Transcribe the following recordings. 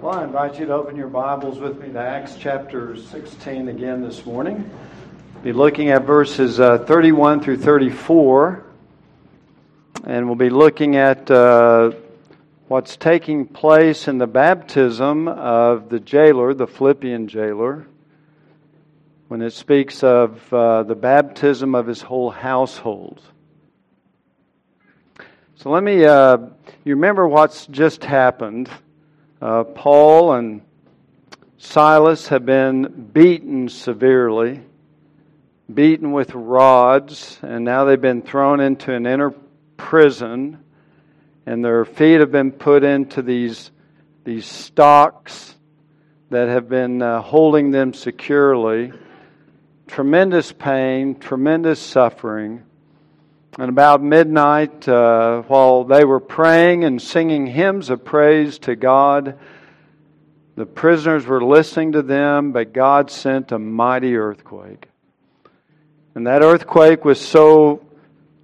Well, I invite you to open your Bibles with me to Acts chapter 16 again this morning. Be looking at verses uh, 31 through 34, and we'll be looking at uh, what's taking place in the baptism of the jailer, the Philippian jailer, when it speaks of uh, the baptism of his whole household. So let me, uh, you remember what's just happened. Uh, Paul and Silas have been beaten severely, beaten with rods, and now they've been thrown into an inner prison, and their feet have been put into these, these stocks that have been uh, holding them securely. Tremendous pain, tremendous suffering. And about midnight, uh, while they were praying and singing hymns of praise to God, the prisoners were listening to them, but God sent a mighty earthquake. And that earthquake was so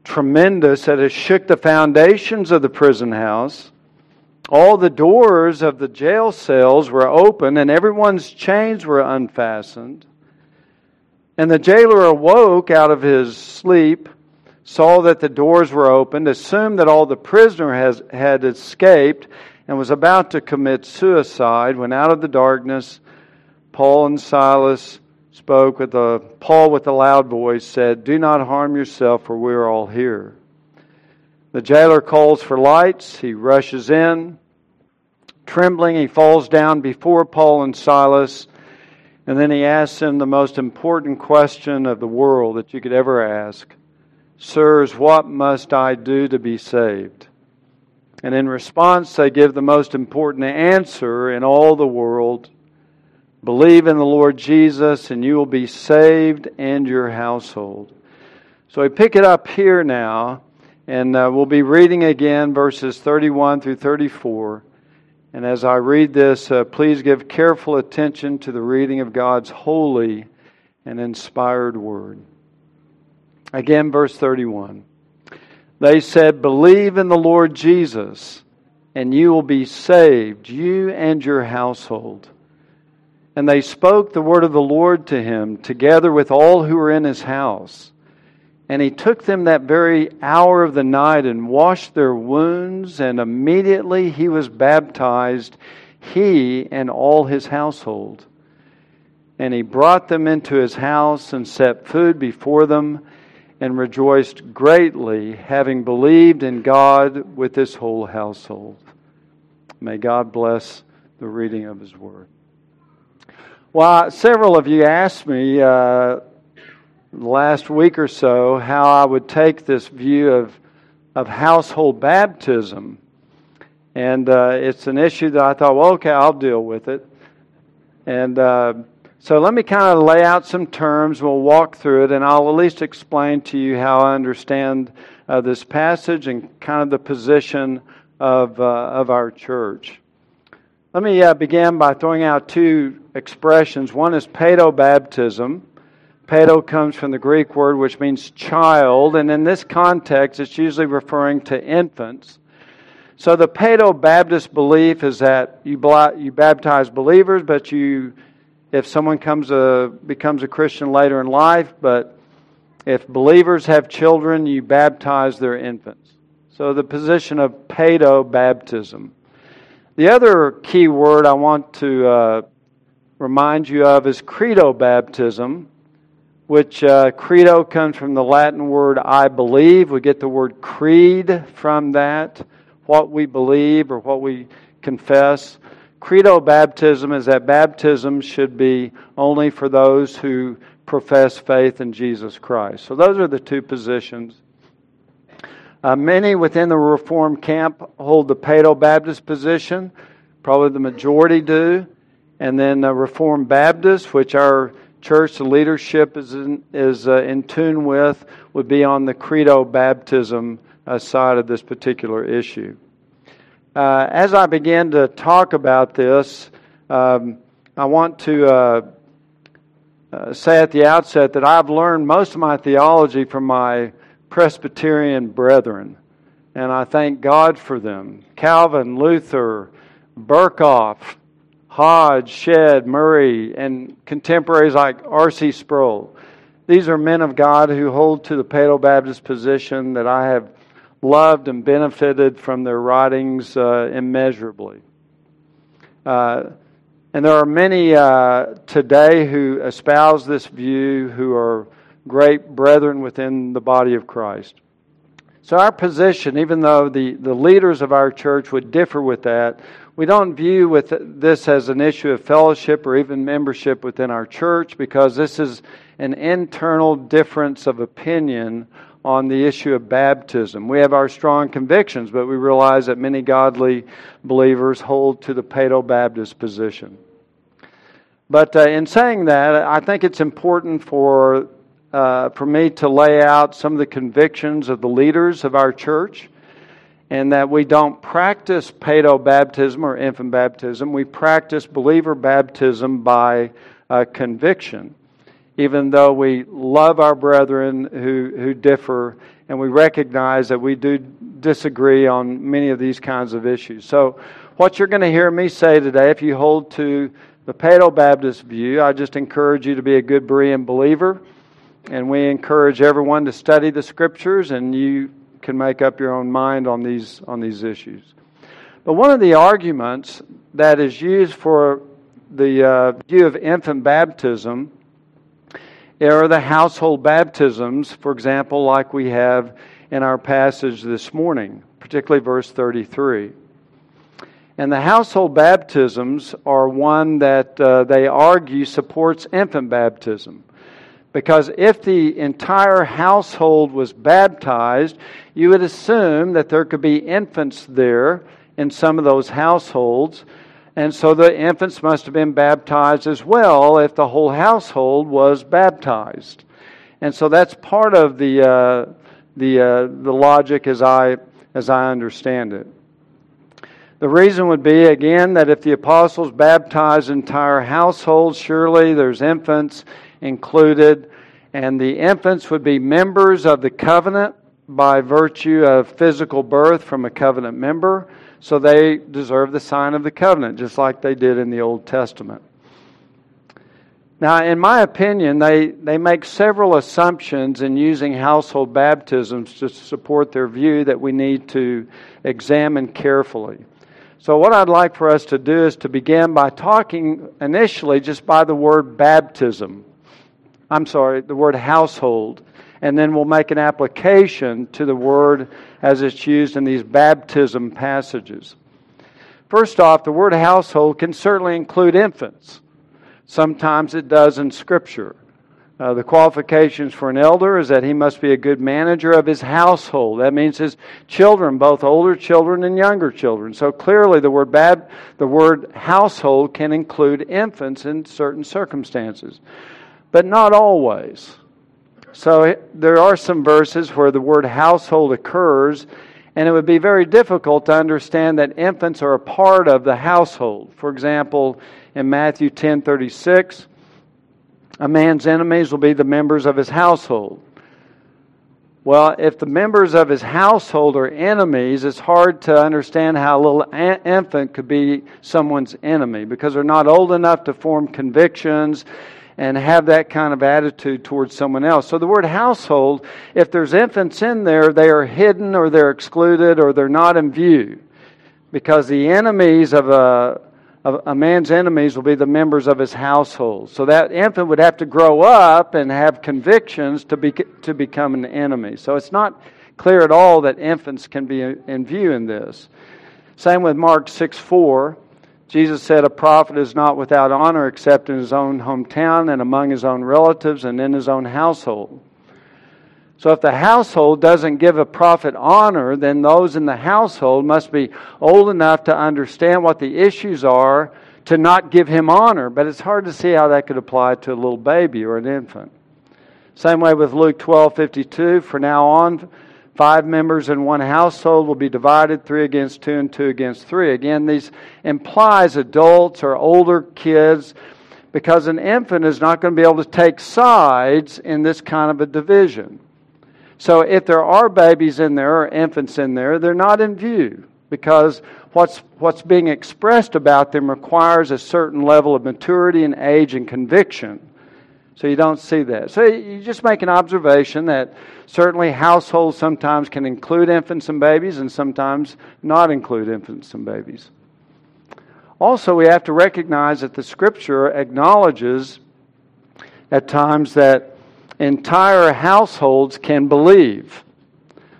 tremendous that it shook the foundations of the prison house. All the doors of the jail cells were open, and everyone's chains were unfastened. And the jailer awoke out of his sleep saw that the doors were opened, assumed that all the prisoner has, had escaped, and was about to commit suicide when out of the darkness Paul and Silas spoke with a Paul with a loud voice said, "Do not harm yourself for we are all here." The jailer calls for lights, he rushes in. Trembling, he falls down before Paul and Silas, and then he asks them the most important question of the world that you could ever ask. Sirs, what must I do to be saved? And in response, they give the most important answer in all the world Believe in the Lord Jesus, and you will be saved and your household. So we pick it up here now, and uh, we'll be reading again verses 31 through 34. And as I read this, uh, please give careful attention to the reading of God's holy and inspired word. Again, verse 31. They said, Believe in the Lord Jesus, and you will be saved, you and your household. And they spoke the word of the Lord to him, together with all who were in his house. And he took them that very hour of the night and washed their wounds, and immediately he was baptized, he and all his household. And he brought them into his house and set food before them and rejoiced greatly, having believed in God with his whole household. May God bless the reading of his word. Well, several of you asked me uh, last week or so how I would take this view of, of household baptism. And uh, it's an issue that I thought, well, okay, I'll deal with it. And uh, so let me kind of lay out some terms. We'll walk through it, and I'll at least explain to you how I understand uh, this passage and kind of the position of, uh, of our church. Let me uh, begin by throwing out two expressions. One is paedo baptism. Paedo comes from the Greek word which means child, and in this context, it's usually referring to infants. So the paedo Baptist belief is that you, you baptize believers, but you if someone comes a, becomes a Christian later in life, but if believers have children, you baptize their infants. So the position of paedo baptism. The other key word I want to uh, remind you of is credo baptism, which uh, credo comes from the Latin word I believe. We get the word creed from that, what we believe or what we confess. Credo baptism is that baptism should be only for those who profess faith in Jesus Christ. So those are the two positions. Uh, many within the Reformed camp hold the Paedo Baptist position. Probably the majority do. And then the Reformed Baptist, which our church, leadership is in, is uh, in tune with, would be on the Credo baptism uh, side of this particular issue. Uh, as I begin to talk about this, um, I want to uh, uh, say at the outset that I've learned most of my theology from my Presbyterian brethren, and I thank God for them. Calvin, Luther, Berkhof, Hodge, Shedd, Murray, and contemporaries like R.C. Sproul. These are men of God who hold to the Paedo Baptist position that I have loved and benefited from their writings uh, immeasurably. Uh, and there are many uh, today who espouse this view who are great brethren within the body of Christ. So, our position, even though the, the leaders of our church would differ with that, we don't view with this as an issue of fellowship or even membership within our church because this is an internal difference of opinion on the issue of baptism. We have our strong convictions, but we realize that many godly believers hold to the Paedo Baptist position. But uh, in saying that, I think it's important for, uh, for me to lay out some of the convictions of the leaders of our church and that we don't practice paedo baptism or infant baptism. We practice believer baptism by uh, conviction, even though we love our brethren who, who differ and we recognize that we do disagree on many of these kinds of issues. So, what you're going to hear me say today, if you hold to the Paedo Baptist view, I just encourage you to be a good Berean believer. And we encourage everyone to study the scriptures, and you can make up your own mind on these, on these issues. But one of the arguments that is used for the uh, view of infant baptism are the household baptisms, for example, like we have in our passage this morning, particularly verse 33. And the household baptisms are one that uh, they argue supports infant baptism. Because if the entire household was baptized, you would assume that there could be infants there in some of those households. And so the infants must have been baptized as well if the whole household was baptized. And so that's part of the, uh, the, uh, the logic as I, as I understand it. The reason would be, again, that if the apostles baptized entire households, surely there's infants included, and the infants would be members of the covenant by virtue of physical birth from a covenant member, so they deserve the sign of the covenant, just like they did in the Old Testament. Now, in my opinion, they, they make several assumptions in using household baptisms to support their view that we need to examine carefully. So, what I'd like for us to do is to begin by talking initially just by the word baptism. I'm sorry, the word household. And then we'll make an application to the word as it's used in these baptism passages. First off, the word household can certainly include infants. Sometimes it does in Scripture. Uh, the qualifications for an elder is that he must be a good manager of his household. That means his children, both older children and younger children. So clearly, the word bad, the word household can include infants in certain circumstances but not always. So there are some verses where the word household occurs, and it would be very difficult to understand that infants are a part of the household. For example, in Matthew 10:36, a man's enemies will be the members of his household. Well, if the members of his household are enemies, it's hard to understand how a little infant could be someone's enemy because they're not old enough to form convictions and have that kind of attitude towards someone else. So the word household, if there's infants in there, they are hidden or they're excluded or they're not in view. Because the enemies of a, of a man's enemies will be the members of his household. So that infant would have to grow up and have convictions to, be, to become an enemy. So it's not clear at all that infants can be in view in this. Same with Mark 6 4. Jesus said, A prophet is not without honor except in his own hometown and among his own relatives and in his own household. So, if the household doesn't give a prophet honor, then those in the household must be old enough to understand what the issues are to not give him honor. But it's hard to see how that could apply to a little baby or an infant. Same way with Luke 12 52. For now on, Five members in one household will be divided three against two and two against three. Again, these implies adults or older kids because an infant is not going to be able to take sides in this kind of a division. So if there are babies in there or infants in there, they're not in view. because what's, what's being expressed about them requires a certain level of maturity and age and conviction. So you don't see that. So you just make an observation that certainly households sometimes can include infants and babies and sometimes not include infants and babies. Also, we have to recognize that the scripture acknowledges at times that entire households can believe.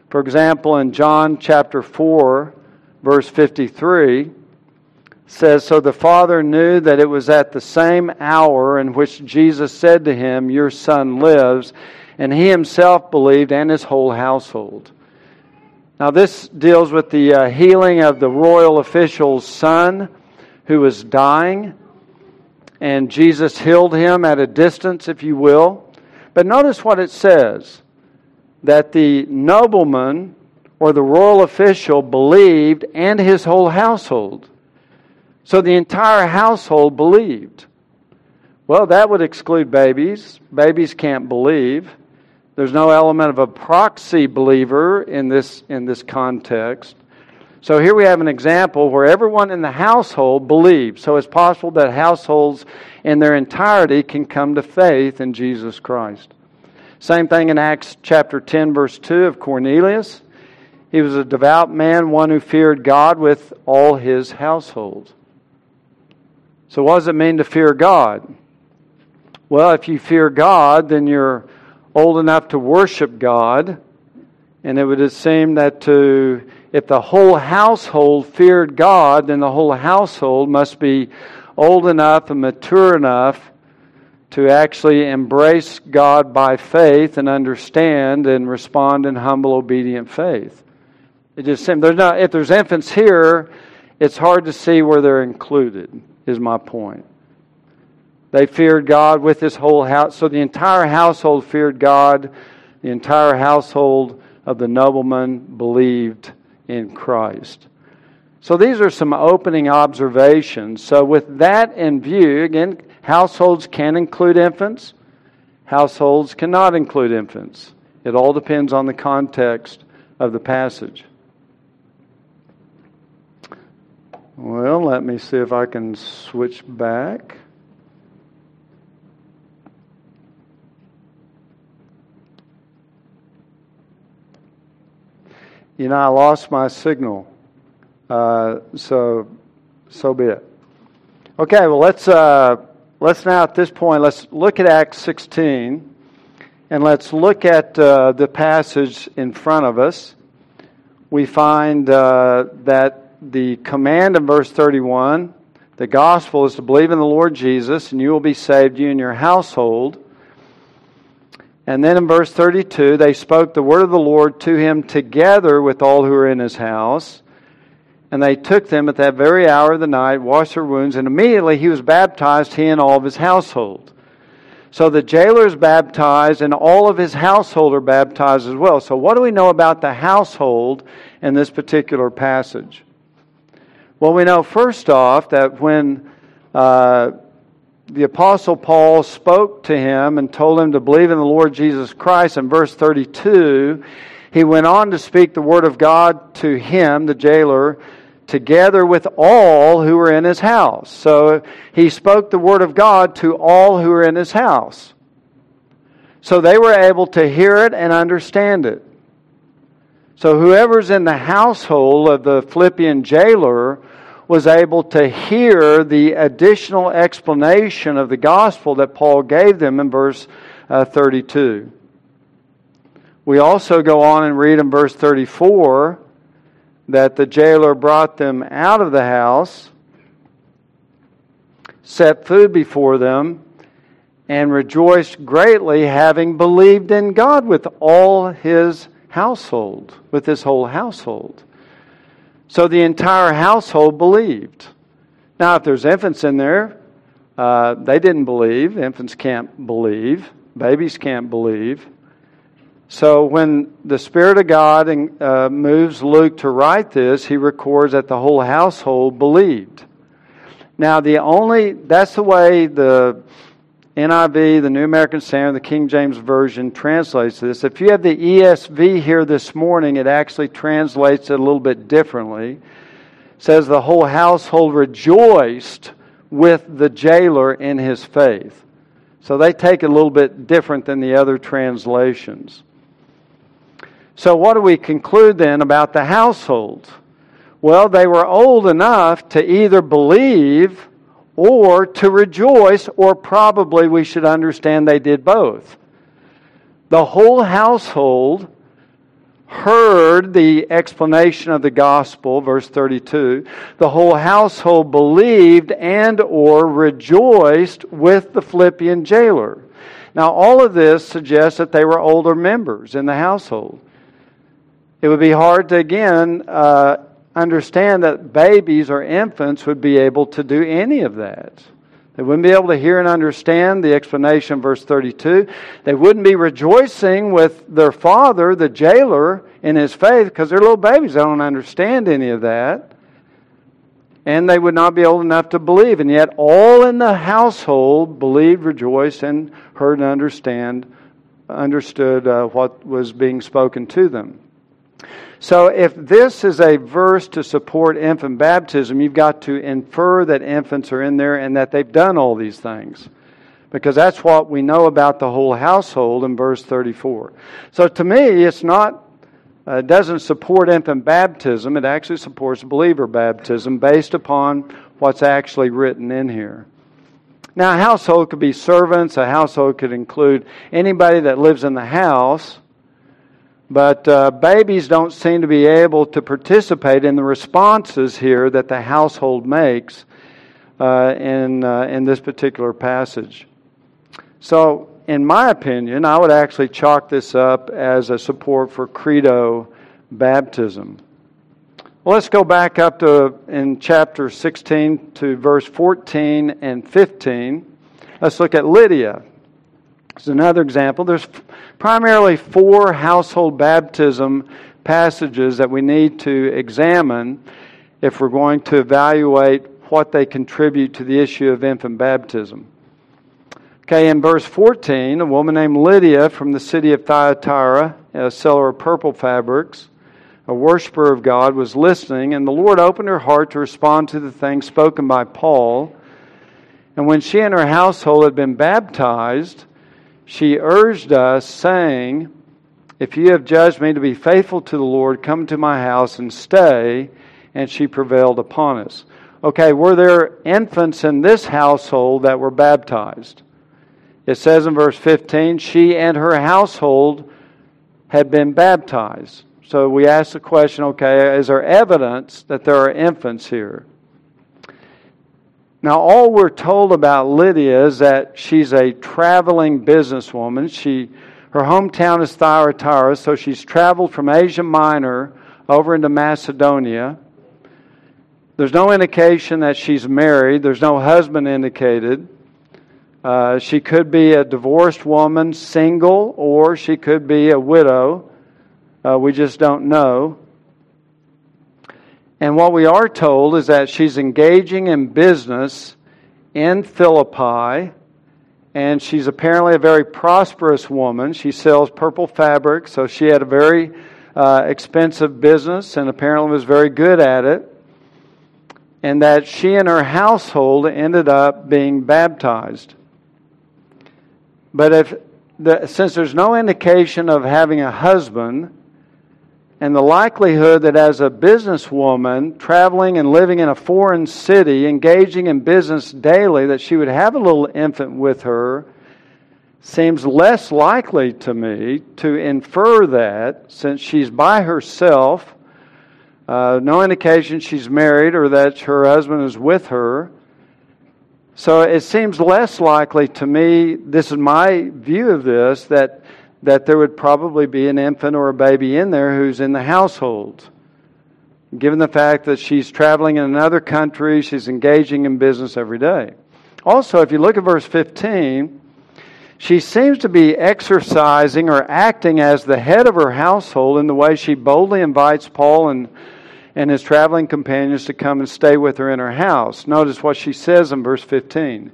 For example, in John chapter 4, verse 53, says, So the Father knew that it was at the same hour in which Jesus said to him, Your son lives, and he himself believed and his whole household. Now, this deals with the uh, healing of the royal official's son who was dying, and Jesus healed him at a distance, if you will. But notice what it says that the nobleman or the royal official believed and his whole household. So the entire household believed. Well, that would exclude babies. Babies can't believe. There's no element of a proxy believer in this, in this context. So here we have an example where everyone in the household believes. So it's possible that households in their entirety can come to faith in Jesus Christ. Same thing in Acts chapter 10, verse 2 of Cornelius. He was a devout man, one who feared God with all his household. So, what does it mean to fear God? Well, if you fear God, then you're old enough to worship God. And it would seem that to, if the whole household feared God, then the whole household must be old enough and mature enough to actually embrace God by faith and understand and respond in humble, obedient faith. It just seems there's not if there's infants here, it's hard to see where they're included is my point. They feared God with this whole house. So the entire household feared God. The entire household of the nobleman believed in Christ. So these are some opening observations. So, with that in view, again, households can include infants, households cannot include infants. It all depends on the context of the passage. Well, let me see if I can switch back. You know, I lost my signal. Uh, so, so be it. Okay, well, let's, uh, let's now at this point, let's look at Acts 16 and let's look at uh, the passage in front of us. We find uh, that the command in verse 31 the gospel is to believe in the Lord Jesus, and you will be saved, you and your household. And then in verse 32, they spoke the word of the Lord to him together with all who were in his house. And they took them at that very hour of the night, washed their wounds, and immediately he was baptized, he and all of his household. So the jailer is baptized, and all of his household are baptized as well. So, what do we know about the household in this particular passage? Well, we know first off that when uh, the Apostle Paul spoke to him and told him to believe in the Lord Jesus Christ in verse 32, he went on to speak the word of God to him, the jailer, together with all who were in his house. So he spoke the word of God to all who were in his house. So they were able to hear it and understand it. So whoever's in the household of the Philippian jailer was able to hear the additional explanation of the gospel that Paul gave them in verse uh, 32. We also go on and read in verse 34 that the jailer brought them out of the house, set food before them, and rejoiced greatly, having believed in God with all his household, with his whole household. So the entire household believed. Now, if there's infants in there, uh, they didn't believe. Infants can't believe. Babies can't believe. So when the Spirit of God uh, moves Luke to write this, he records that the whole household believed. Now, the only, that's the way the NIV, the New American Standard, the King James Version translates this. If you have the ESV here this morning, it actually translates it a little bit differently. It says the whole household rejoiced with the jailer in his faith. So they take it a little bit different than the other translations. So, what do we conclude then about the household? Well, they were old enough to either believe or to rejoice, or probably we should understand they did both. The whole household heard the explanation of the gospel verse 32 the whole household believed and or rejoiced with the philippian jailer. Now all of this suggests that they were older members in the household. It would be hard to again uh, understand that babies or infants would be able to do any of that. They wouldn't be able to hear and understand the explanation verse 32. They wouldn't be rejoicing with their father, the jailer, in his faith because they're little babies. They don't understand any of that. And they would not be old enough to believe. And yet, all in the household believed, rejoiced, and heard and understand, understood uh, what was being spoken to them. So, if this is a verse to support infant baptism, you've got to infer that infants are in there and that they've done all these things. Because that's what we know about the whole household in verse 34. So, to me, it's not, uh, it doesn't support infant baptism, it actually supports believer baptism based upon what's actually written in here. Now, a household could be servants, a household could include anybody that lives in the house. But uh, babies don't seem to be able to participate in the responses here that the household makes uh, in, uh, in this particular passage. So, in my opinion, I would actually chalk this up as a support for credo baptism. Well, let's go back up to in chapter 16 to verse 14 and 15. Let's look at Lydia. It's another example. There's primarily four household baptism passages that we need to examine if we're going to evaluate what they contribute to the issue of infant baptism. Okay, in verse 14, a woman named Lydia from the city of Thyatira, a seller of purple fabrics, a worshiper of God, was listening, and the Lord opened her heart to respond to the things spoken by Paul. And when she and her household had been baptized, she urged us, saying, If you have judged me to be faithful to the Lord, come to my house and stay. And she prevailed upon us. Okay, were there infants in this household that were baptized? It says in verse 15, she and her household had been baptized. So we ask the question okay, is there evidence that there are infants here? Now, all we're told about Lydia is that she's a traveling businesswoman. She, her hometown is Thyatira, so she's traveled from Asia Minor over into Macedonia. There's no indication that she's married, there's no husband indicated. Uh, she could be a divorced woman, single, or she could be a widow. Uh, we just don't know. And what we are told is that she's engaging in business in Philippi, and she's apparently a very prosperous woman. She sells purple fabric, so she had a very uh, expensive business and apparently was very good at it. And that she and her household ended up being baptized. But if the, since there's no indication of having a husband, and the likelihood that as a businesswoman traveling and living in a foreign city, engaging in business daily, that she would have a little infant with her seems less likely to me to infer that since she's by herself, uh, no indication she's married or that her husband is with her. So it seems less likely to me, this is my view of this, that that there would probably be an infant or a baby in there who's in the household. Given the fact that she's traveling in another country, she's engaging in business every day. Also, if you look at verse 15, she seems to be exercising or acting as the head of her household in the way she boldly invites Paul and, and his traveling companions to come and stay with her in her house. Notice what she says in verse 15.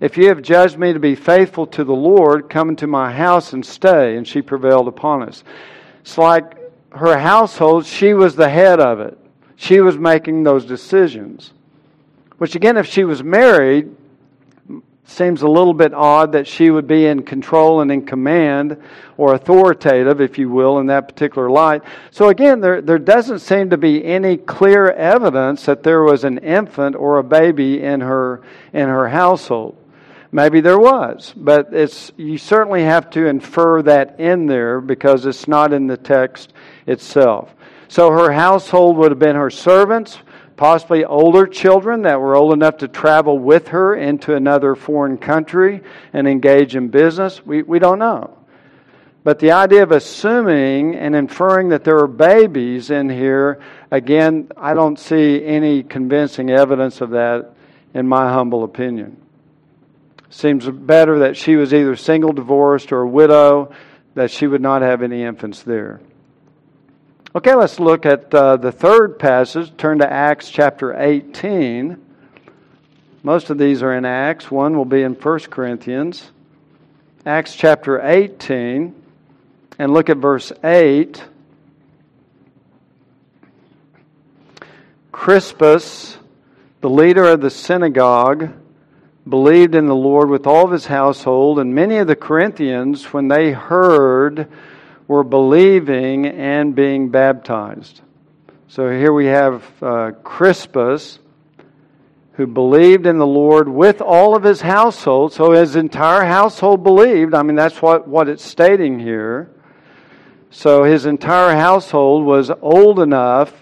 If you have judged me to be faithful to the Lord, come into my house and stay. And she prevailed upon us. It's like her household, she was the head of it. She was making those decisions. Which, again, if she was married, seems a little bit odd that she would be in control and in command or authoritative, if you will, in that particular light. So again, there, there doesn't seem to be any clear evidence that there was an infant or a baby in her in her household. Maybe there was, but it's you certainly have to infer that in there because it's not in the text itself. So her household would have been her servants, possibly older children that were old enough to travel with her into another foreign country and engage in business. We, we don't know. But the idea of assuming and inferring that there are babies in here, again, I don't see any convincing evidence of that, in my humble opinion. Seems better that she was either single, divorced, or a widow, that she would not have any infants there. Okay, let's look at uh, the third passage. Turn to Acts chapter 18. Most of these are in Acts. One will be in 1 Corinthians. Acts chapter 18. And look at verse 8. Crispus, the leader of the synagogue, believed in the Lord with all of his household, and many of the Corinthians, when they heard, were believing and being baptized. So here we have uh, Crispus, who believed in the Lord with all of his household. So his entire household believed. I mean, that's what, what it's stating here. So his entire household was old enough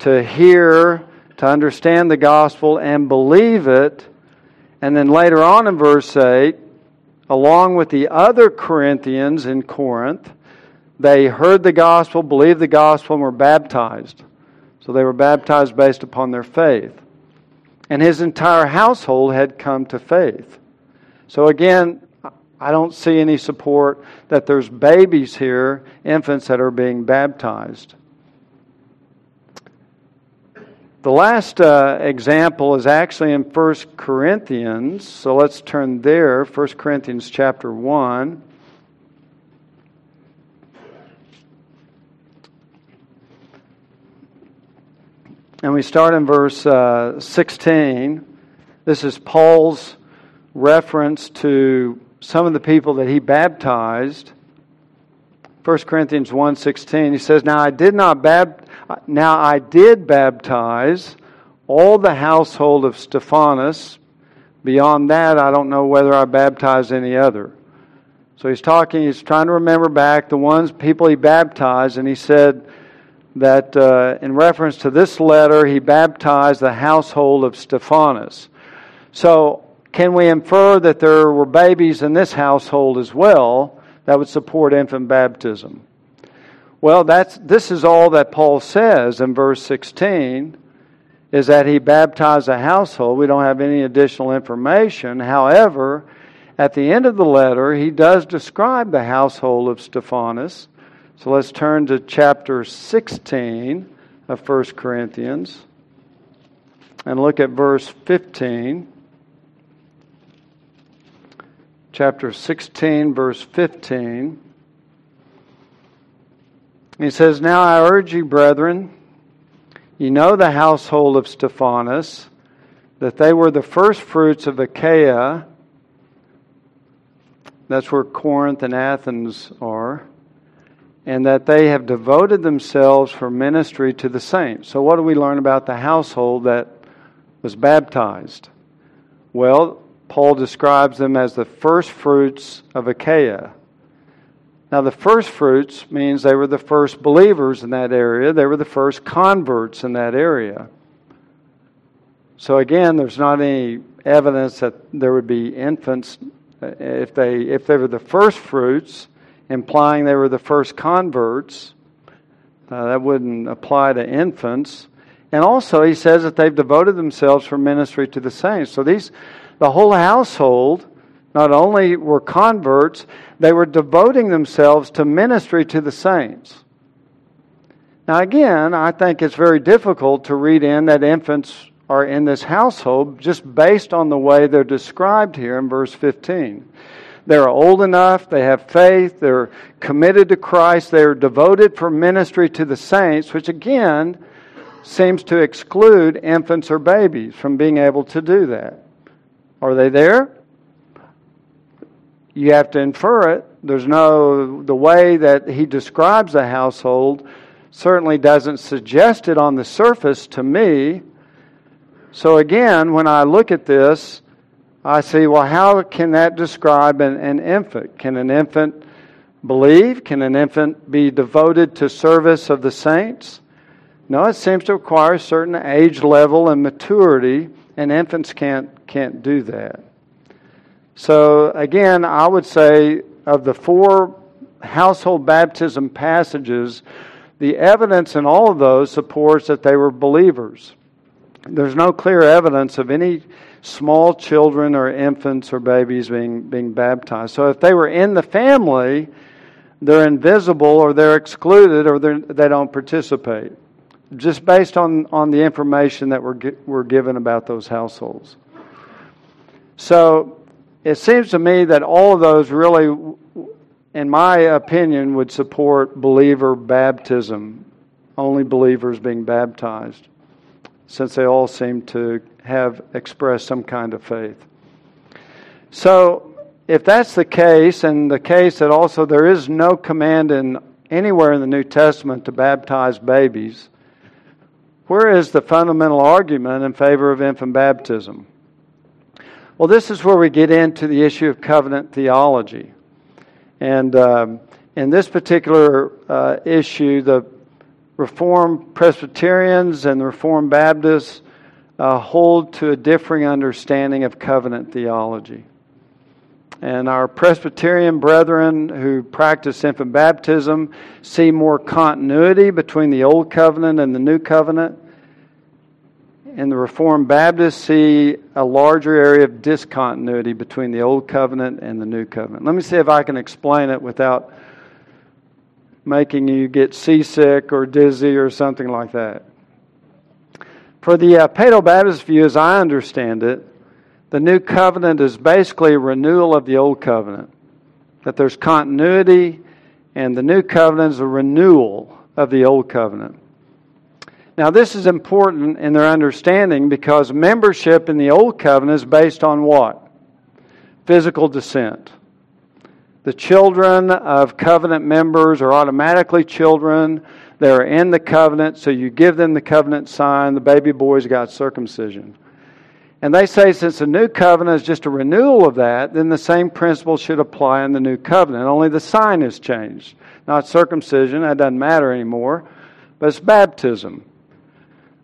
to hear, to understand the gospel, and believe it. And then later on in verse 8, along with the other Corinthians in Corinth, they heard the gospel, believed the gospel, and were baptized. So they were baptized based upon their faith. And his entire household had come to faith. So again, I don't see any support that there's babies here, infants that are being baptized. The last uh, example is actually in 1 Corinthians. So let's turn there, 1 Corinthians chapter 1. And we start in verse uh, 16. This is Paul's reference to some of the people that he baptized. 1 Corinthians 1:16 he says now I did not bab- now I did baptize all the household of Stephanas. Beyond that I don't know whether I baptized any other. So he's talking he's trying to remember back the ones people he baptized and he said that uh, in reference to this letter, he baptized the household of Stephanas. So, can we infer that there were babies in this household as well that would support infant baptism? Well, that's, this is all that Paul says in verse 16 is that he baptized a household. We don't have any additional information. However, at the end of the letter, he does describe the household of Stephanas. so let's turn to chapter 16 of 1 Corinthians and look at verse 15. Chapter 16, verse 15. He says, Now I urge you, brethren, you know the household of Stephanas, that they were the first fruits of Achaia. That's where Corinth and Athens are and that they have devoted themselves for ministry to the saints. So, what do we learn about the household that was baptized? Well, Paul describes them as the first fruits of Achaia. Now, the first fruits means they were the first believers in that area, they were the first converts in that area. So, again, there's not any evidence that there would be infants. If they, if they were the first fruits, implying they were the first converts. Uh, that wouldn't apply to infants. And also, he says that they've devoted themselves for ministry to the saints. So these, the whole household, not only were converts, they were devoting themselves to ministry to the saints. Now, again, I think it's very difficult to read in that infants are in this household just based on the way they're described here in verse 15. They're old enough, they have faith, they're committed to Christ, they're devoted for ministry to the saints, which again seems to exclude infants or babies from being able to do that. Are they there? You have to infer it. There's no, the way that he describes the household certainly doesn't suggest it on the surface to me. So again, when I look at this, I see, well, how can that describe an, an infant? Can an infant believe? Can an infant be devoted to service of the saints? No, it seems to require a certain age level and maturity, and infants can't, can't do that. So, again, I would say of the four household baptism passages, the evidence in all of those supports that they were believers. There's no clear evidence of any small children or infants or babies being, being baptized. So if they were in the family, they're invisible or they're excluded or they're, they don't participate, just based on, on the information that we're, we're given about those households. So it seems to me that all of those really in my opinion, would support believer baptism, only believers being baptized, since they all seem to have expressed some kind of faith. So, if that's the case, and the case that also there is no command in anywhere in the New Testament to baptize babies, where is the fundamental argument in favor of infant baptism? Well, this is where we get into the issue of covenant theology. And um, in this particular uh, issue, the Reformed Presbyterians and the Reformed Baptists uh, hold to a differing understanding of covenant theology. And our Presbyterian brethren who practice infant baptism see more continuity between the Old Covenant and the New Covenant and the Reformed Baptists see a larger area of discontinuity between the Old Covenant and the New Covenant. Let me see if I can explain it without making you get seasick or dizzy or something like that. For the uh, Paedo Baptist view, as I understand it, the New Covenant is basically a renewal of the Old Covenant. That there's continuity, and the New Covenant is a renewal of the Old Covenant. Now, this is important in their understanding because membership in the Old Covenant is based on what? Physical descent. The children of covenant members are automatically children. They're in the covenant, so you give them the covenant sign. The baby boys got circumcision. And they say since the new covenant is just a renewal of that, then the same principle should apply in the new covenant. Only the sign has changed. Not circumcision, that doesn't matter anymore, but it's baptism.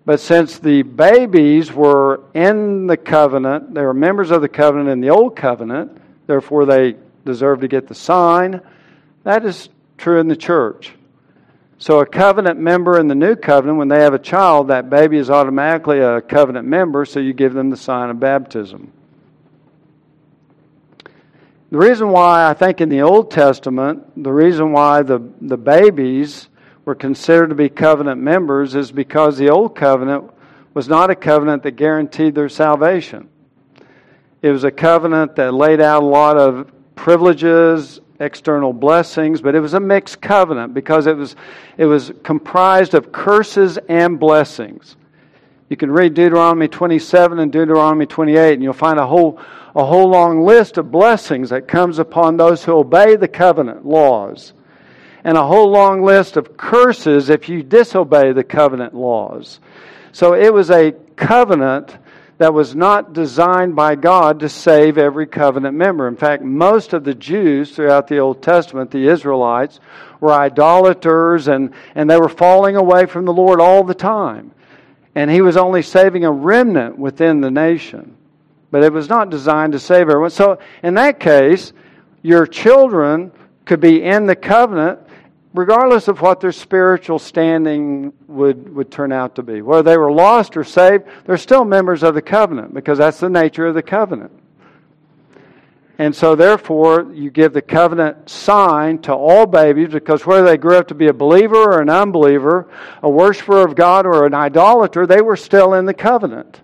But since the babies were in the covenant, they were members of the covenant in the old covenant, therefore they deserve to get the sign. That is true in the church. So, a covenant member in the new covenant, when they have a child, that baby is automatically a covenant member, so you give them the sign of baptism. The reason why I think in the Old Testament, the reason why the, the babies were considered to be covenant members is because the old covenant was not a covenant that guaranteed their salvation. It was a covenant that laid out a lot of privileges, external blessings, but it was a mixed covenant because it was, it was comprised of curses and blessings. You can read Deuteronomy 27 and Deuteronomy 28, and you'll find a whole, a whole long list of blessings that comes upon those who obey the covenant laws and a whole long list of curses if you disobey the covenant laws. So it was a covenant that was not designed by God to save every covenant member. In fact, most of the Jews throughout the Old Testament, the Israelites, were idolaters and, and they were falling away from the Lord all the time. And He was only saving a remnant within the nation. But it was not designed to save everyone. So, in that case, your children could be in the covenant regardless of what their spiritual standing would, would turn out to be. Whether they were lost or saved, they're still members of the covenant because that's the nature of the covenant. And so, therefore, you give the covenant sign to all babies because whether they grew up to be a believer or an unbeliever, a worshiper of God or an idolater, they were still in the covenant.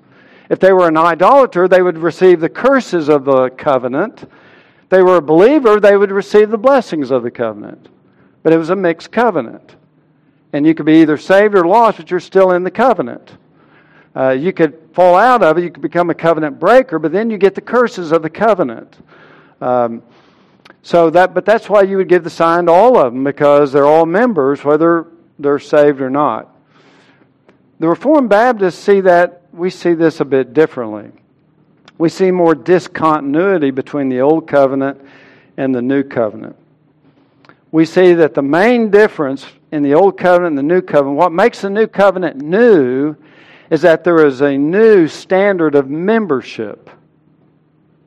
If they were an idolater, they would receive the curses of the covenant. If they were a believer, they would receive the blessings of the covenant. But it was a mixed covenant. And you could be either saved or lost, but you're still in the covenant. Uh, you could fall out of it, you could become a covenant breaker, but then you get the curses of the covenant. Um, so that, but that's why you would give the sign to all of them because they're all members, whether they're saved or not. The Reformed Baptists see that we see this a bit differently. We see more discontinuity between the old covenant and the new covenant. We see that the main difference in the old covenant and the new covenant, what makes the new covenant new is that there is a new standard of membership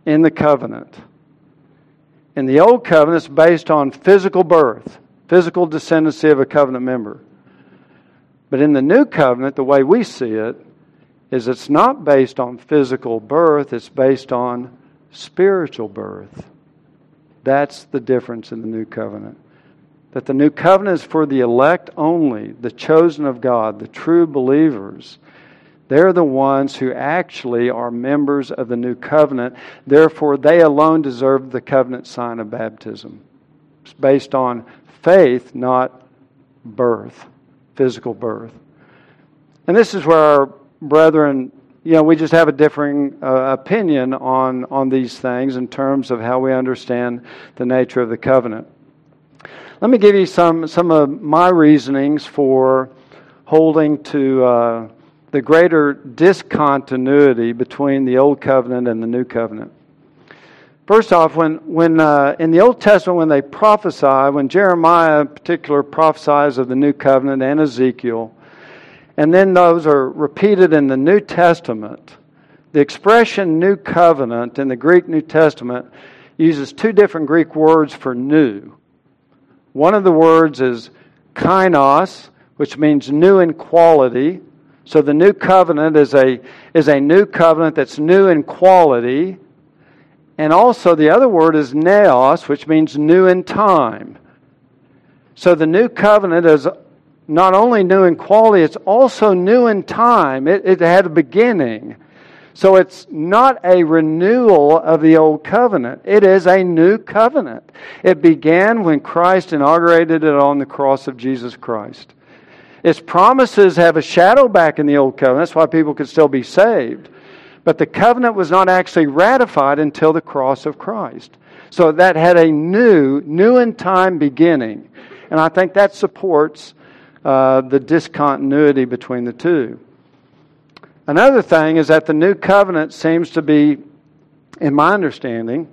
in the covenant. In the old covenant, it's based on physical birth, physical descendancy of a covenant member. But in the new covenant, the way we see it, is it's not based on physical birth, it's based on spiritual birth. That's the difference in the new covenant. That the new covenant is for the elect only, the chosen of God, the true believers. They're the ones who actually are members of the new covenant. Therefore, they alone deserve the covenant sign of baptism. It's based on faith, not birth, physical birth. And this is where our brethren, you know, we just have a differing uh, opinion on, on these things in terms of how we understand the nature of the covenant. Let me give you some, some of my reasonings for holding to. Uh, the greater discontinuity between the Old Covenant and the New Covenant. First off, when, when uh, in the Old Testament, when they prophesy, when Jeremiah in particular prophesies of the New Covenant and Ezekiel, and then those are repeated in the New Testament, the expression New Covenant in the Greek New Testament uses two different Greek words for new. One of the words is kainos, which means new in quality, so the new covenant is a, is a new covenant that's new in quality. And also the other word is neos, which means new in time. So the new covenant is not only new in quality, it's also new in time. It, it had a beginning. So it's not a renewal of the old covenant. It is a new covenant. It began when Christ inaugurated it on the cross of Jesus Christ. Its promises have a shadow back in the old covenant. That's why people could still be saved. But the covenant was not actually ratified until the cross of Christ. So that had a new, new in time beginning. And I think that supports uh, the discontinuity between the two. Another thing is that the new covenant seems to be, in my understanding,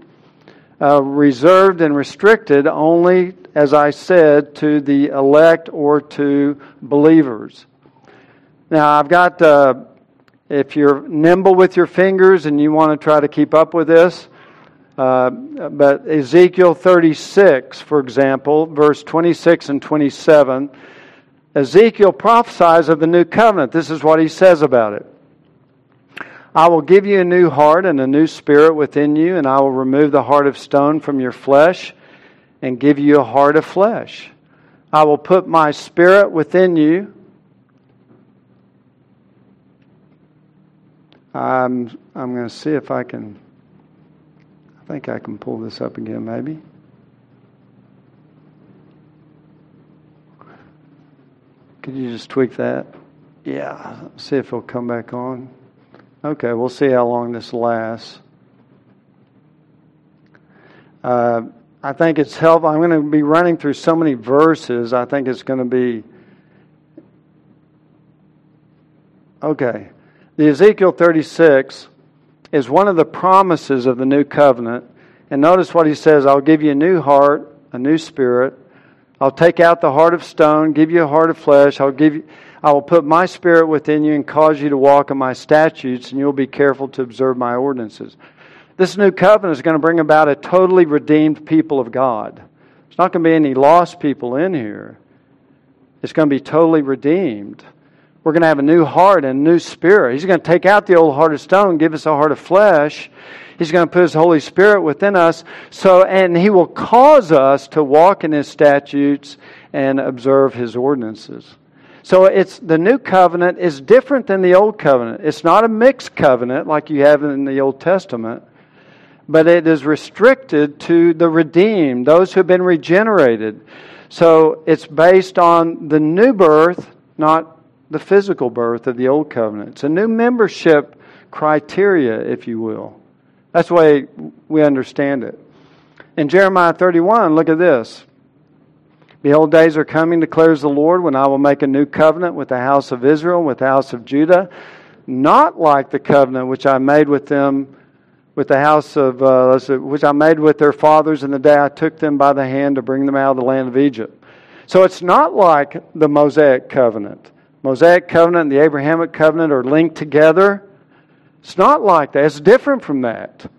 uh, reserved and restricted only as I said, to the elect or to believers. Now, I've got, uh, if you're nimble with your fingers and you want to try to keep up with this, uh, but Ezekiel 36, for example, verse 26 and 27, Ezekiel prophesies of the new covenant. This is what he says about it. I will give you a new heart and a new spirit within you, and I will remove the heart of stone from your flesh and give you a heart of flesh. I will put my spirit within you. I'm, I'm going to see if I can. I think I can pull this up again, maybe. Could you just tweak that? Yeah, see if it'll come back on. Okay, we'll see how long this lasts. Uh, I think it's helpful. I'm going to be running through so many verses. I think it's going to be. Okay. The Ezekiel 36 is one of the promises of the new covenant. And notice what he says I'll give you a new heart, a new spirit. I'll take out the heart of stone, give you a heart of flesh. I'll give you. I will put my spirit within you and cause you to walk in my statutes, and you'll be careful to observe my ordinances. This new covenant is going to bring about a totally redeemed people of God. There's not going to be any lost people in here. It's going to be totally redeemed. We're going to have a new heart and a new spirit. He's going to take out the old heart of stone, give us a heart of flesh. He's going to put His Holy Spirit within us. So, and He will cause us to walk in His statutes and observe His ordinances. So it's the new covenant is different than the old covenant. It's not a mixed covenant like you have in the Old Testament, but it is restricted to the redeemed, those who have been regenerated. So it's based on the new birth, not the physical birth of the old covenant. It's a new membership criteria, if you will. That's the way we understand it. In Jeremiah 31, look at this. Behold, days are coming, declares the Lord, when I will make a new covenant with the house of Israel, with the house of Judah, not like the covenant which I made with them, with the house of, uh, which I made with their fathers in the day I took them by the hand to bring them out of the land of Egypt. So it's not like the Mosaic covenant. Mosaic covenant and the Abrahamic covenant are linked together. It's not like that. It's different from that.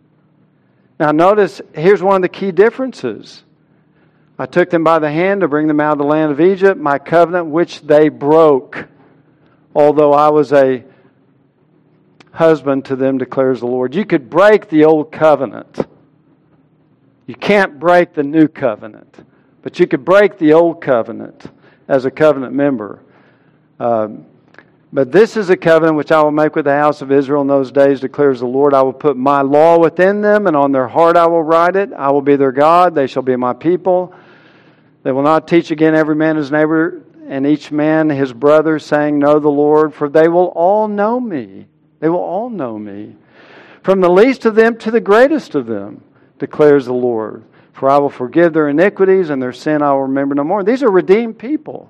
Now, notice here's one of the key differences. I took them by the hand to bring them out of the land of Egypt, my covenant which they broke, although I was a husband to them, declares the Lord. You could break the old covenant. You can't break the new covenant, but you could break the old covenant as a covenant member. Um, but this is a covenant which I will make with the house of Israel in those days, declares the Lord. I will put my law within them, and on their heart I will write it. I will be their God, they shall be my people. They will not teach again every man his neighbor and each man his brother, saying, Know the Lord, for they will all know me. They will all know me. From the least of them to the greatest of them, declares the Lord. For I will forgive their iniquities, and their sin I will remember no more. These are redeemed people.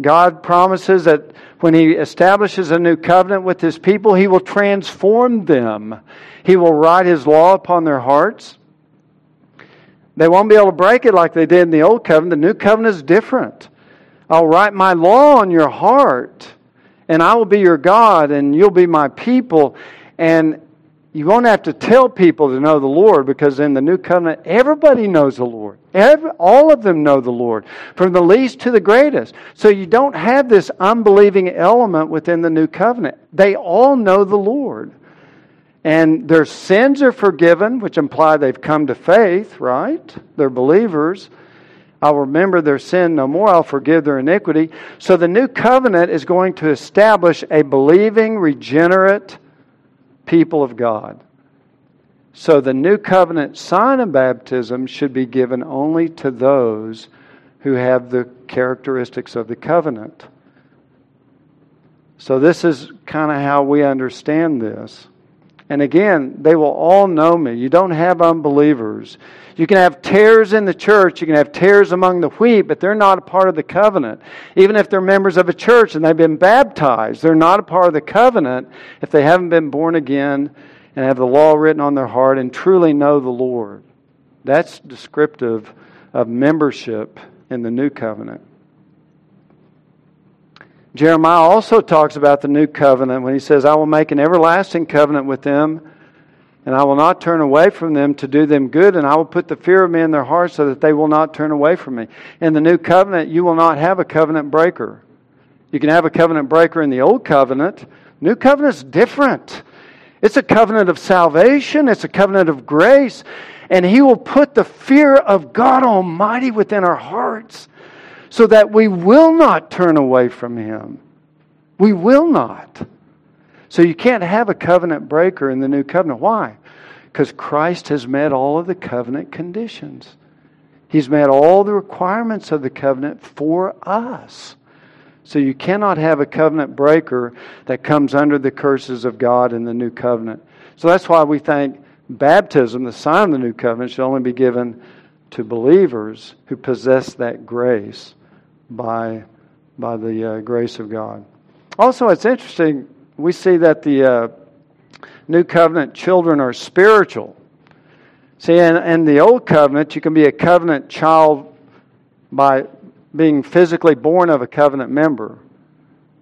God promises that when He establishes a new covenant with His people, He will transform them. He will write His law upon their hearts. They won't be able to break it like they did in the old covenant. The new covenant is different. I'll write my law on your heart, and I will be your God, and you'll be my people. And you won't have to tell people to know the Lord because in the new covenant, everybody knows the Lord. Every, all of them know the Lord, from the least to the greatest. So you don't have this unbelieving element within the new covenant. They all know the Lord. And their sins are forgiven, which imply they've come to faith, right? They're believers. I'll remember their sin no more. I'll forgive their iniquity. So the new covenant is going to establish a believing, regenerate, people of God. So the new covenant sign of baptism should be given only to those who have the characteristics of the covenant. So this is kind of how we understand this. And again, they will all know me. You don't have unbelievers. You can have tares in the church, you can have tares among the wheat, but they're not a part of the covenant. Even if they're members of a church and they've been baptized, they're not a part of the covenant if they haven't been born again and have the law written on their heart and truly know the Lord. That's descriptive of membership in the new covenant. Jeremiah also talks about the new covenant when he says, I will make an everlasting covenant with them, and I will not turn away from them to do them good, and I will put the fear of me in their hearts so that they will not turn away from me. In the new covenant, you will not have a covenant breaker. You can have a covenant breaker in the old covenant. New covenant is different. It's a covenant of salvation, it's a covenant of grace, and He will put the fear of God Almighty within our hearts so that we will not turn away from Him. We will not. So you can't have a covenant breaker in the new covenant. Why? Because Christ has met all of the covenant conditions. He's met all the requirements of the covenant for us. So you cannot have a covenant breaker that comes under the curses of God in the new covenant. So that's why we think baptism, the sign of the new covenant, should only be given to believers who possess that grace by, by the uh, grace of God. Also, it's interesting, we see that the uh, new covenant children are spiritual. See, in, in the old covenant, you can be a covenant child by being physically born of a covenant member.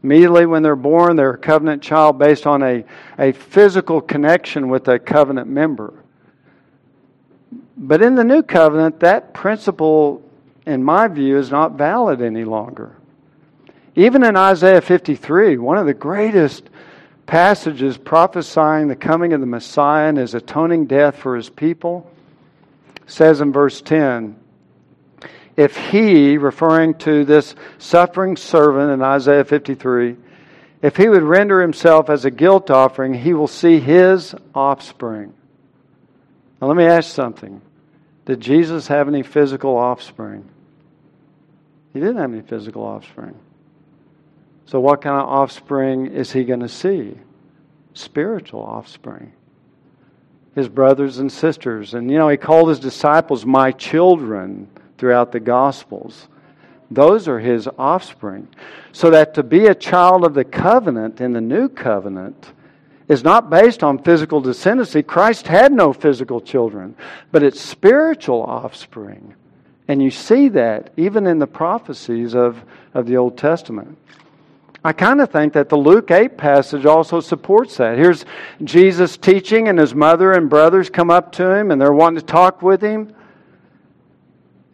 Immediately when they're born, they're a covenant child based on a, a physical connection with a covenant member. But in the new covenant, that principle in my view, is not valid any longer. Even in Isaiah 53, one of the greatest passages prophesying the coming of the Messiah and his atoning death for his people, says in verse 10 if he, referring to this suffering servant in Isaiah 53, if he would render himself as a guilt offering, he will see his offspring. Now, let me ask something. Did Jesus have any physical offspring? He didn't have any physical offspring. So, what kind of offspring is he going to see? Spiritual offspring. His brothers and sisters. And, you know, he called his disciples my children throughout the Gospels. Those are his offspring. So that to be a child of the covenant in the new covenant is not based on physical descendancy. Christ had no physical children, but it's spiritual offspring. And you see that even in the prophecies of, of the Old Testament. I kind of think that the Luke 8 passage also supports that. Here's Jesus teaching, and his mother and brothers come up to him, and they're wanting to talk with him.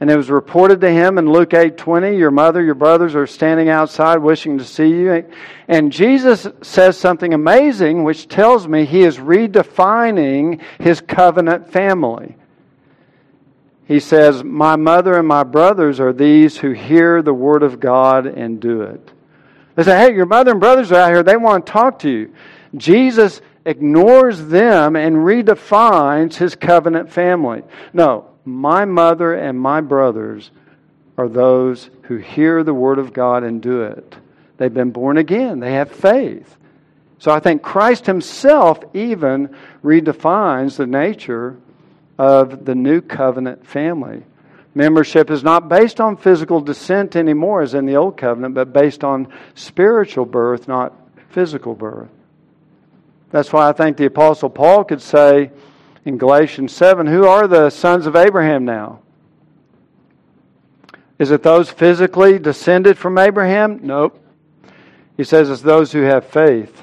And it was reported to him in Luke 8:20, your mother, your brothers are standing outside wishing to see you. And Jesus says something amazing which tells me he is redefining his covenant family. He says, "My mother and my brothers are these who hear the word of God and do it." They say, "Hey, your mother and brothers are out here. They want to talk to you." Jesus ignores them and redefines his covenant family. No, my mother and my brothers are those who hear the Word of God and do it. They've been born again, they have faith. So I think Christ Himself even redefines the nature of the new covenant family. Membership is not based on physical descent anymore, as in the old covenant, but based on spiritual birth, not physical birth. That's why I think the Apostle Paul could say, in Galatians 7 who are the sons of Abraham now? Is it those physically descended from Abraham? Nope. He says it's those who have faith.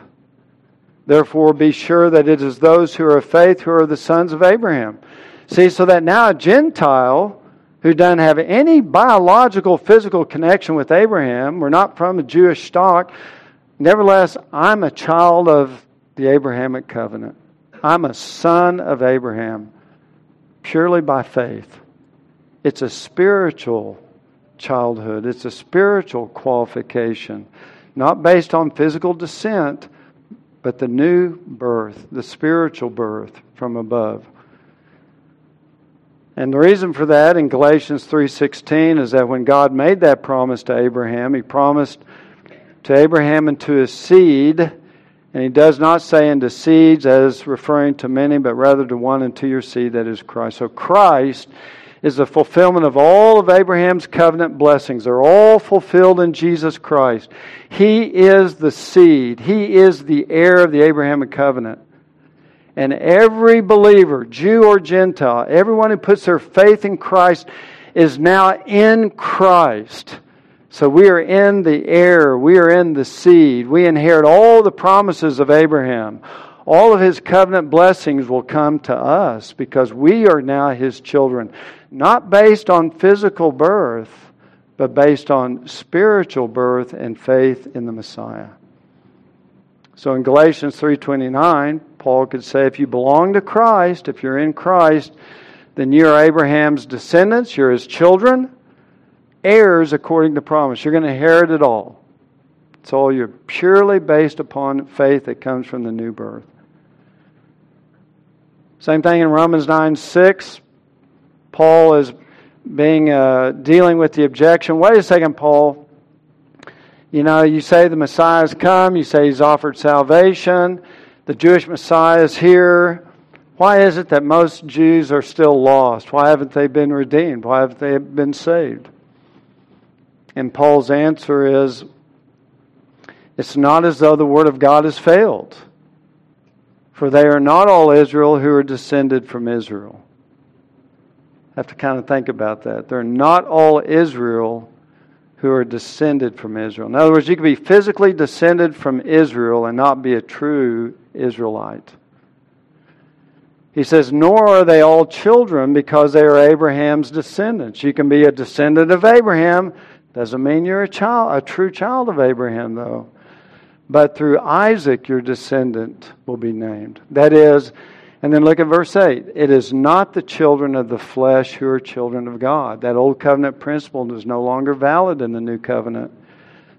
Therefore, be sure that it is those who are of faith who are the sons of Abraham. See, so that now a Gentile who doesn't have any biological, physical connection with Abraham, we're not from a Jewish stock, nevertheless, I'm a child of the Abrahamic covenant. I'm a son of Abraham purely by faith. It's a spiritual childhood, it's a spiritual qualification, not based on physical descent, but the new birth, the spiritual birth from above. And the reason for that in Galatians 3:16 is that when God made that promise to Abraham, he promised to Abraham and to his seed and he does not say into seeds as referring to many, but rather to one and to your seed, that is Christ. So Christ is the fulfillment of all of Abraham's covenant blessings. They're all fulfilled in Jesus Christ. He is the seed, He is the heir of the Abrahamic covenant. And every believer, Jew or Gentile, everyone who puts their faith in Christ is now in Christ. So we are in the heir, we are in the seed. We inherit all the promises of Abraham. All of his covenant blessings will come to us because we are now his children, not based on physical birth, but based on spiritual birth and faith in the Messiah. So in Galatians 3:29, Paul could say if you belong to Christ, if you're in Christ, then you're Abraham's descendants, you're his children heirs according to promise. You're going to inherit it all. It's all you're purely based upon faith that comes from the new birth. Same thing in Romans 9 6. Paul is being uh, dealing with the objection. Wait a second, Paul. You know, you say the Messiah has come, you say he's offered salvation, the Jewish Messiah is here. Why is it that most Jews are still lost? Why haven't they been redeemed? Why haven't they been saved? And Paul's answer is it's not as though the Word of God has failed, for they are not all Israel who are descended from Israel. I Have to kind of think about that. They're not all Israel who are descended from Israel. In other words, you can be physically descended from Israel and not be a true Israelite. He says, Nor are they all children because they are Abraham's descendants. You can be a descendant of Abraham doesn't mean you're a child, a true child of Abraham, though. But through Isaac, your descendant will be named. That is, And then look at verse 8. It is not the children of the flesh who are children of God. That old covenant principle is no longer valid in the new covenant.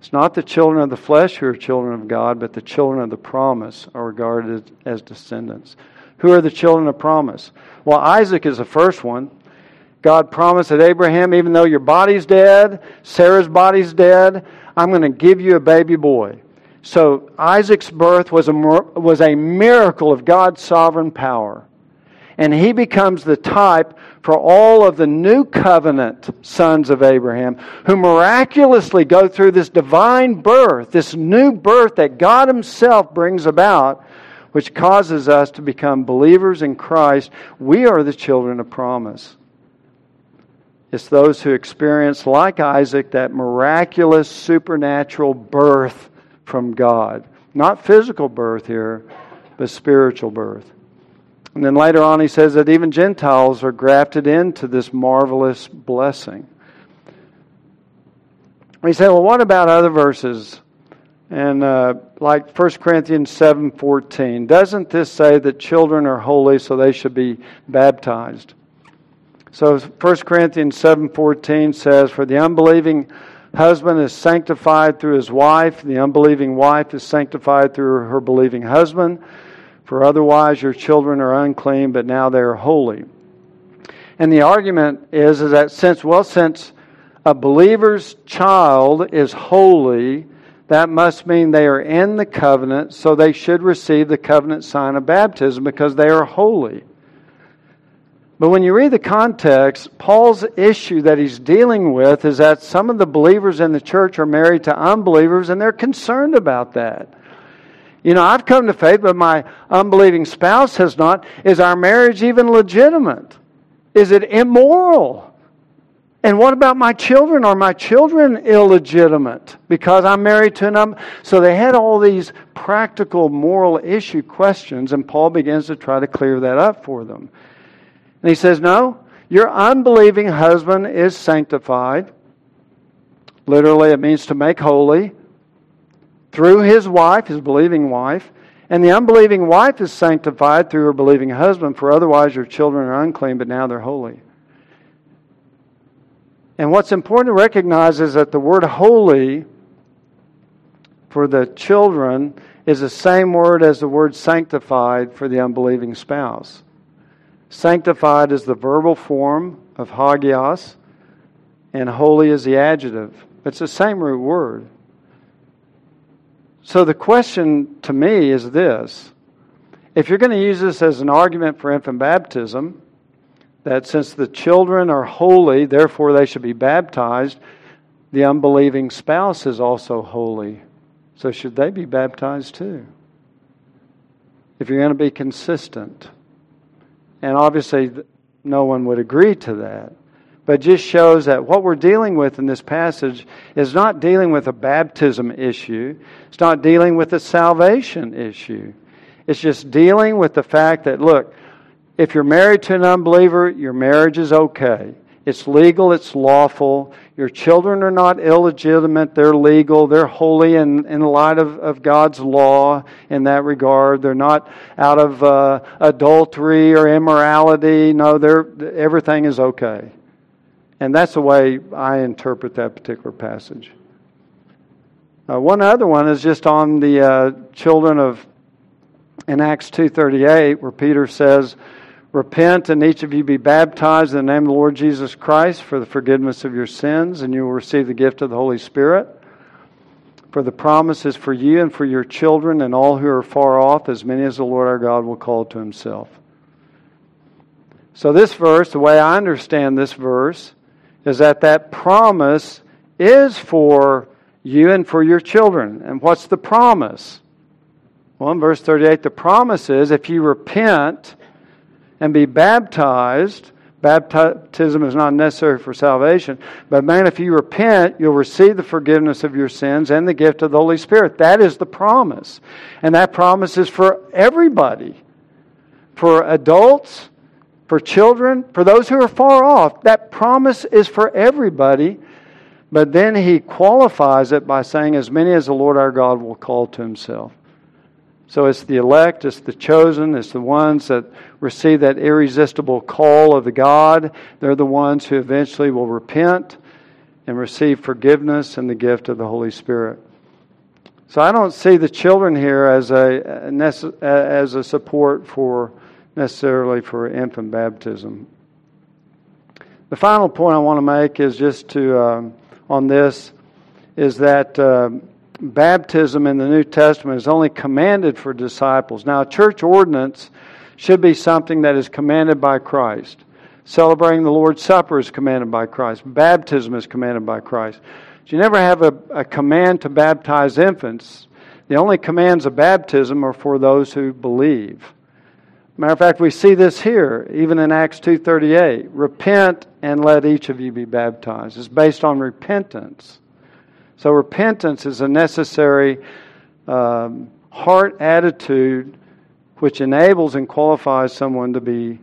It's not the children of the flesh who are children of God, but the children of the promise are regarded as descendants. Who are the children of promise? Well, Isaac is the first one. God promised that Abraham, even though your body's dead, Sarah's body's dead, I'm going to give you a baby boy. So Isaac's birth was a, was a miracle of God's sovereign power. And he becomes the type for all of the new covenant sons of Abraham who miraculously go through this divine birth, this new birth that God Himself brings about, which causes us to become believers in Christ. We are the children of promise. It's those who experience, like Isaac, that miraculous supernatural birth from God. Not physical birth here, but spiritual birth. And then later on, he says that even Gentiles are grafted into this marvelous blessing. We say, well, what about other verses? And uh, like 1 Corinthians 7.14, doesn't this say that children are holy so they should be baptized? So 1 Corinthians 7:14 says for the unbelieving husband is sanctified through his wife, the unbelieving wife is sanctified through her believing husband. For otherwise your children are unclean, but now they are holy. And the argument is, is that since well since a believer's child is holy, that must mean they are in the covenant, so they should receive the covenant sign of baptism because they are holy. But when you read the context, Paul's issue that he's dealing with is that some of the believers in the church are married to unbelievers and they're concerned about that. You know, I've come to faith, but my unbelieving spouse has not. Is our marriage even legitimate? Is it immoral? And what about my children? Are my children illegitimate because I'm married to an um? So they had all these practical moral issue questions, and Paul begins to try to clear that up for them. And he says, No, your unbelieving husband is sanctified. Literally, it means to make holy through his wife, his believing wife. And the unbelieving wife is sanctified through her believing husband, for otherwise your children are unclean, but now they're holy. And what's important to recognize is that the word holy for the children is the same word as the word sanctified for the unbelieving spouse. Sanctified is the verbal form of hagios, and holy is the adjective. It's the same root word. So the question to me is this if you're going to use this as an argument for infant baptism, that since the children are holy, therefore they should be baptized, the unbelieving spouse is also holy. So should they be baptized too? If you're going to be consistent. And obviously, no one would agree to that. But just shows that what we're dealing with in this passage is not dealing with a baptism issue, it's not dealing with a salvation issue. It's just dealing with the fact that, look, if you're married to an unbeliever, your marriage is okay. It's legal, it's lawful. Your children are not illegitimate, they're legal, they're holy in, in the light of, of God's law in that regard. They're not out of uh, adultery or immorality. No, they're, everything is okay. And that's the way I interpret that particular passage. Uh, one other one is just on the uh, children of in Acts 2:38 where Peter says Repent and each of you be baptized in the name of the Lord Jesus Christ for the forgiveness of your sins, and you will receive the gift of the Holy Spirit. For the promise is for you and for your children and all who are far off, as many as the Lord our God will call to himself. So, this verse, the way I understand this verse, is that that promise is for you and for your children. And what's the promise? Well, in verse 38, the promise is if you repent and be baptized. Baptism is not necessary for salvation. But man, if you repent, you'll receive the forgiveness of your sins and the gift of the Holy Spirit. That is the promise. And that promise is for everybody for adults, for children, for those who are far off. That promise is for everybody. But then he qualifies it by saying, as many as the Lord our God will call to himself. So it's the elect, it's the chosen, it's the ones that receive that irresistible call of the God. They're the ones who eventually will repent and receive forgiveness and the gift of the Holy Spirit. So I don't see the children here as a as a support for necessarily for infant baptism. The final point I want to make is just to um, on this is that. Uh, baptism in the New Testament is only commanded for disciples. Now, church ordinance should be something that is commanded by Christ. Celebrating the Lord's Supper is commanded by Christ. Baptism is commanded by Christ. But you never have a, a command to baptize infants. The only commands of baptism are for those who believe. Matter of fact, we see this here, even in Acts 2.38. Repent and let each of you be baptized. It's based on repentance. So repentance is a necessary um, heart attitude which enables and qualifies someone to be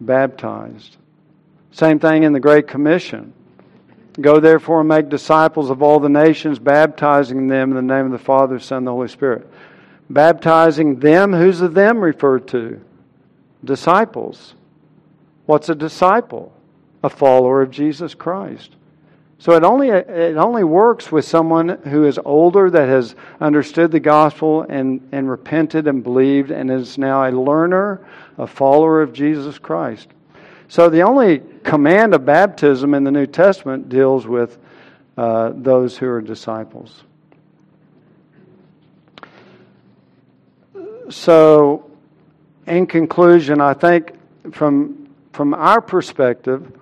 baptized. Same thing in the Great Commission. Go therefore and make disciples of all the nations, baptizing them in the name of the Father, Son, and the Holy Spirit. Baptizing them, who's the them referred to? Disciples. What's a disciple? A follower of Jesus Christ. So it only, it only works with someone who is older that has understood the gospel and, and repented and believed and is now a learner, a follower of Jesus Christ. So the only command of baptism in the New Testament deals with uh, those who are disciples. So, in conclusion, I think from, from our perspective,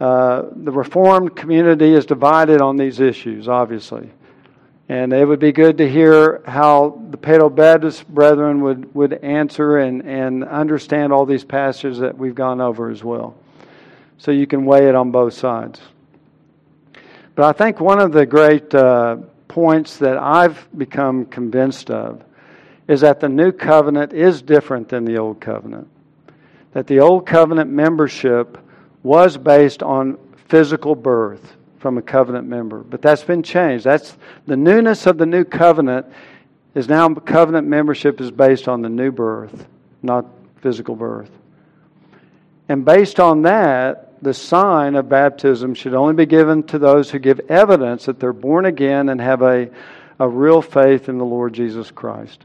uh, the Reformed community is divided on these issues, obviously. And it would be good to hear how the Paedo Baptist brethren would, would answer and, and understand all these passages that we've gone over as well. So you can weigh it on both sides. But I think one of the great uh, points that I've become convinced of is that the new covenant is different than the old covenant. That the old covenant membership was based on physical birth from a covenant member, but that's been changed. That's the newness of the new covenant is now covenant membership is based on the new birth, not physical birth. And based on that, the sign of baptism should only be given to those who give evidence that they're born again and have a, a real faith in the Lord Jesus Christ.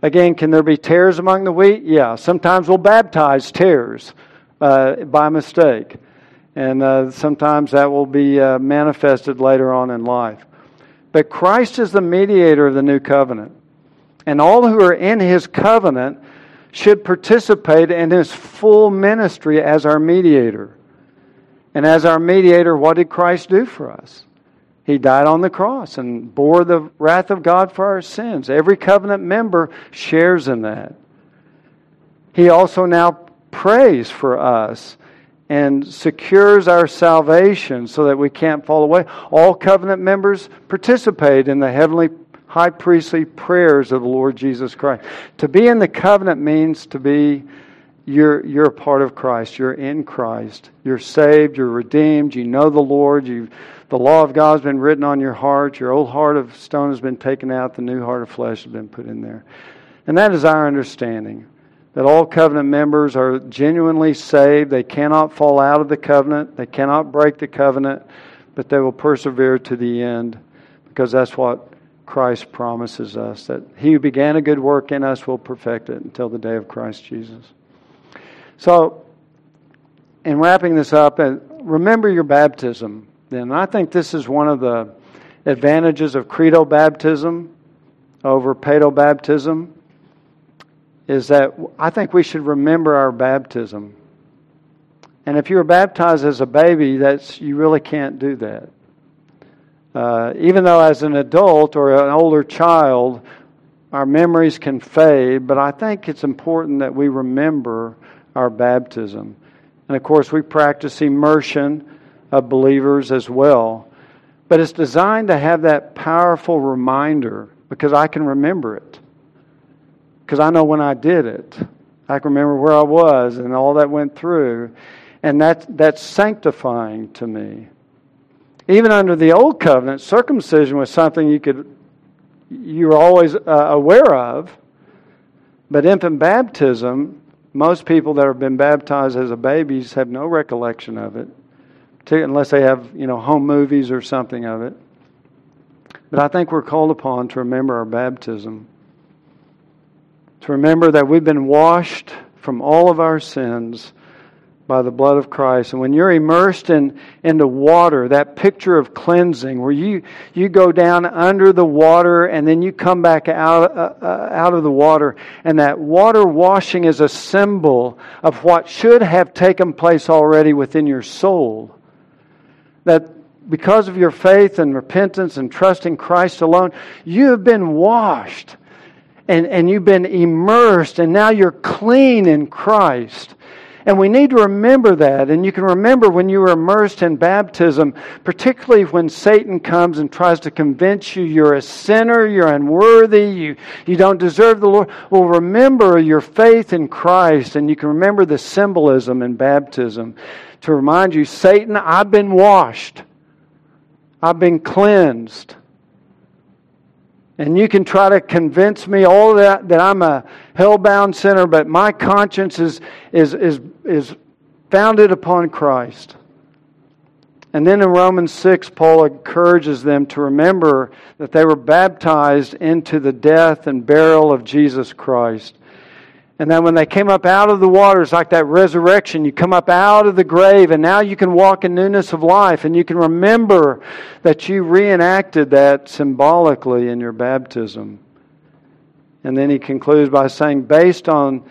Again, can there be tares among the wheat? Yeah. Sometimes we'll baptize tares uh, by mistake. And uh, sometimes that will be uh, manifested later on in life. But Christ is the mediator of the new covenant. And all who are in his covenant should participate in his full ministry as our mediator. And as our mediator, what did Christ do for us? He died on the cross and bore the wrath of God for our sins. Every covenant member shares in that. He also now prays for us and secures our salvation so that we can't fall away. All covenant members participate in the heavenly high priestly prayers of the Lord Jesus Christ. To be in the covenant means to be you're you're a part of Christ. You're in Christ. You're saved, you're redeemed, you know the Lord, you the law of God has been written on your heart, your old heart of stone has been taken out, the new heart of flesh has been put in there. And that is our understanding that all covenant members are genuinely saved. They cannot fall out of the covenant, they cannot break the covenant, but they will persevere to the end because that's what Christ promises us that he who began a good work in us will perfect it until the day of Christ Jesus. So, in wrapping this up, uh, remember your baptism. Then I think this is one of the advantages of credo baptism over paedo baptism is that I think we should remember our baptism. And if you were baptized as a baby, that's you really can't do that. Uh, even though as an adult or an older child, our memories can fade, but I think it's important that we remember our baptism. And of course, we practice immersion of believers as well. But it's designed to have that powerful reminder because I can remember it because I know when I did it. I can remember where I was and all that went through. And that, that's sanctifying to me. Even under the old covenant, circumcision was something you could you were always uh, aware of, But infant baptism, most people that have been baptized as a babies have no recollection of it, unless they have, you know, home movies or something of it. But I think we're called upon to remember our baptism, to remember that we've been washed from all of our sins by the blood of Christ. And when you're immersed in into water, that picture of cleansing, where you you go down under the water and then you come back out uh, uh, out of the water, and that water washing is a symbol of what should have taken place already within your soul. That because of your faith and repentance and trusting Christ alone, you have been washed. And, and you've been immersed, and now you're clean in Christ. And we need to remember that. And you can remember when you were immersed in baptism, particularly when Satan comes and tries to convince you you're a sinner, you're unworthy, you, you don't deserve the Lord. Well, remember your faith in Christ, and you can remember the symbolism in baptism to remind you Satan, I've been washed, I've been cleansed. And you can try to convince me all that that I'm a hell-bound sinner, but my conscience is, is, is, is founded upon Christ. And then in Romans 6, Paul encourages them to remember that they were baptized into the death and burial of Jesus Christ. And then when they came up out of the waters, like that resurrection, you come up out of the grave, and now you can walk in newness of life, and you can remember that you reenacted that symbolically in your baptism. And then he concludes by saying, based on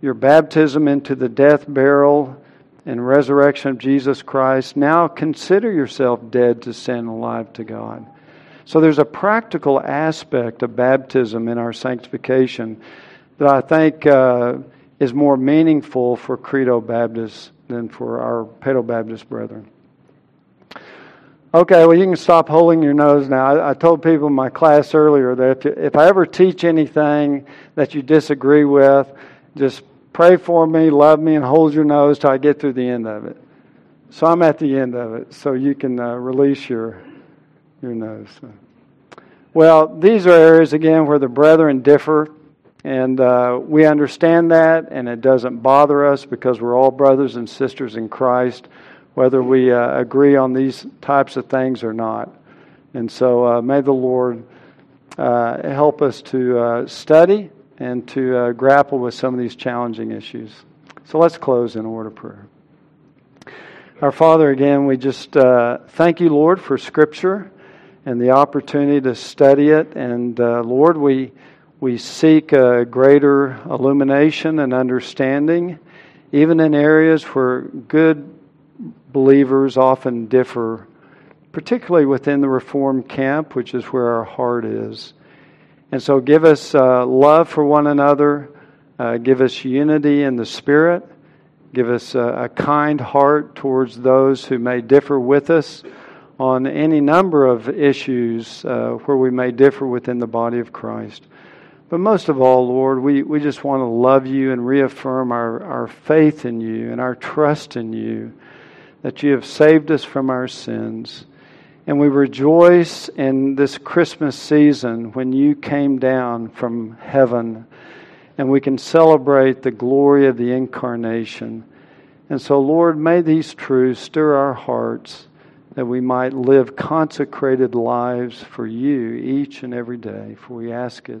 your baptism into the death, burial, and resurrection of Jesus Christ, now consider yourself dead to sin, alive to God. So there's a practical aspect of baptism in our sanctification that I think uh, is more meaningful for Credo Baptists than for our Pedo Baptist brethren. Okay, well, you can stop holding your nose now. I, I told people in my class earlier that if, if I ever teach anything that you disagree with, just pray for me, love me, and hold your nose till I get through the end of it. So I'm at the end of it, so you can uh, release your your nose. Well, these are areas again where the brethren differ. And uh, we understand that, and it doesn't bother us because we're all brothers and sisters in Christ, whether we uh, agree on these types of things or not. And so uh, may the Lord uh, help us to uh, study and to uh, grapple with some of these challenging issues. So let's close in a word of prayer. Our Father, again, we just thank you, Lord, for Scripture and the opportunity to study it. And Lord, we we seek a greater illumination and understanding, even in areas where good believers often differ, particularly within the Reformed camp, which is where our heart is. And so give us uh, love for one another, uh, give us unity in the Spirit, give us a, a kind heart towards those who may differ with us on any number of issues uh, where we may differ within the body of Christ. But most of all, Lord, we, we just want to love you and reaffirm our, our faith in you and our trust in you, that you have saved us from our sins. And we rejoice in this Christmas season when you came down from heaven, and we can celebrate the glory of the incarnation. And so, Lord, may these truths stir our hearts that we might live consecrated lives for you each and every day. For we ask it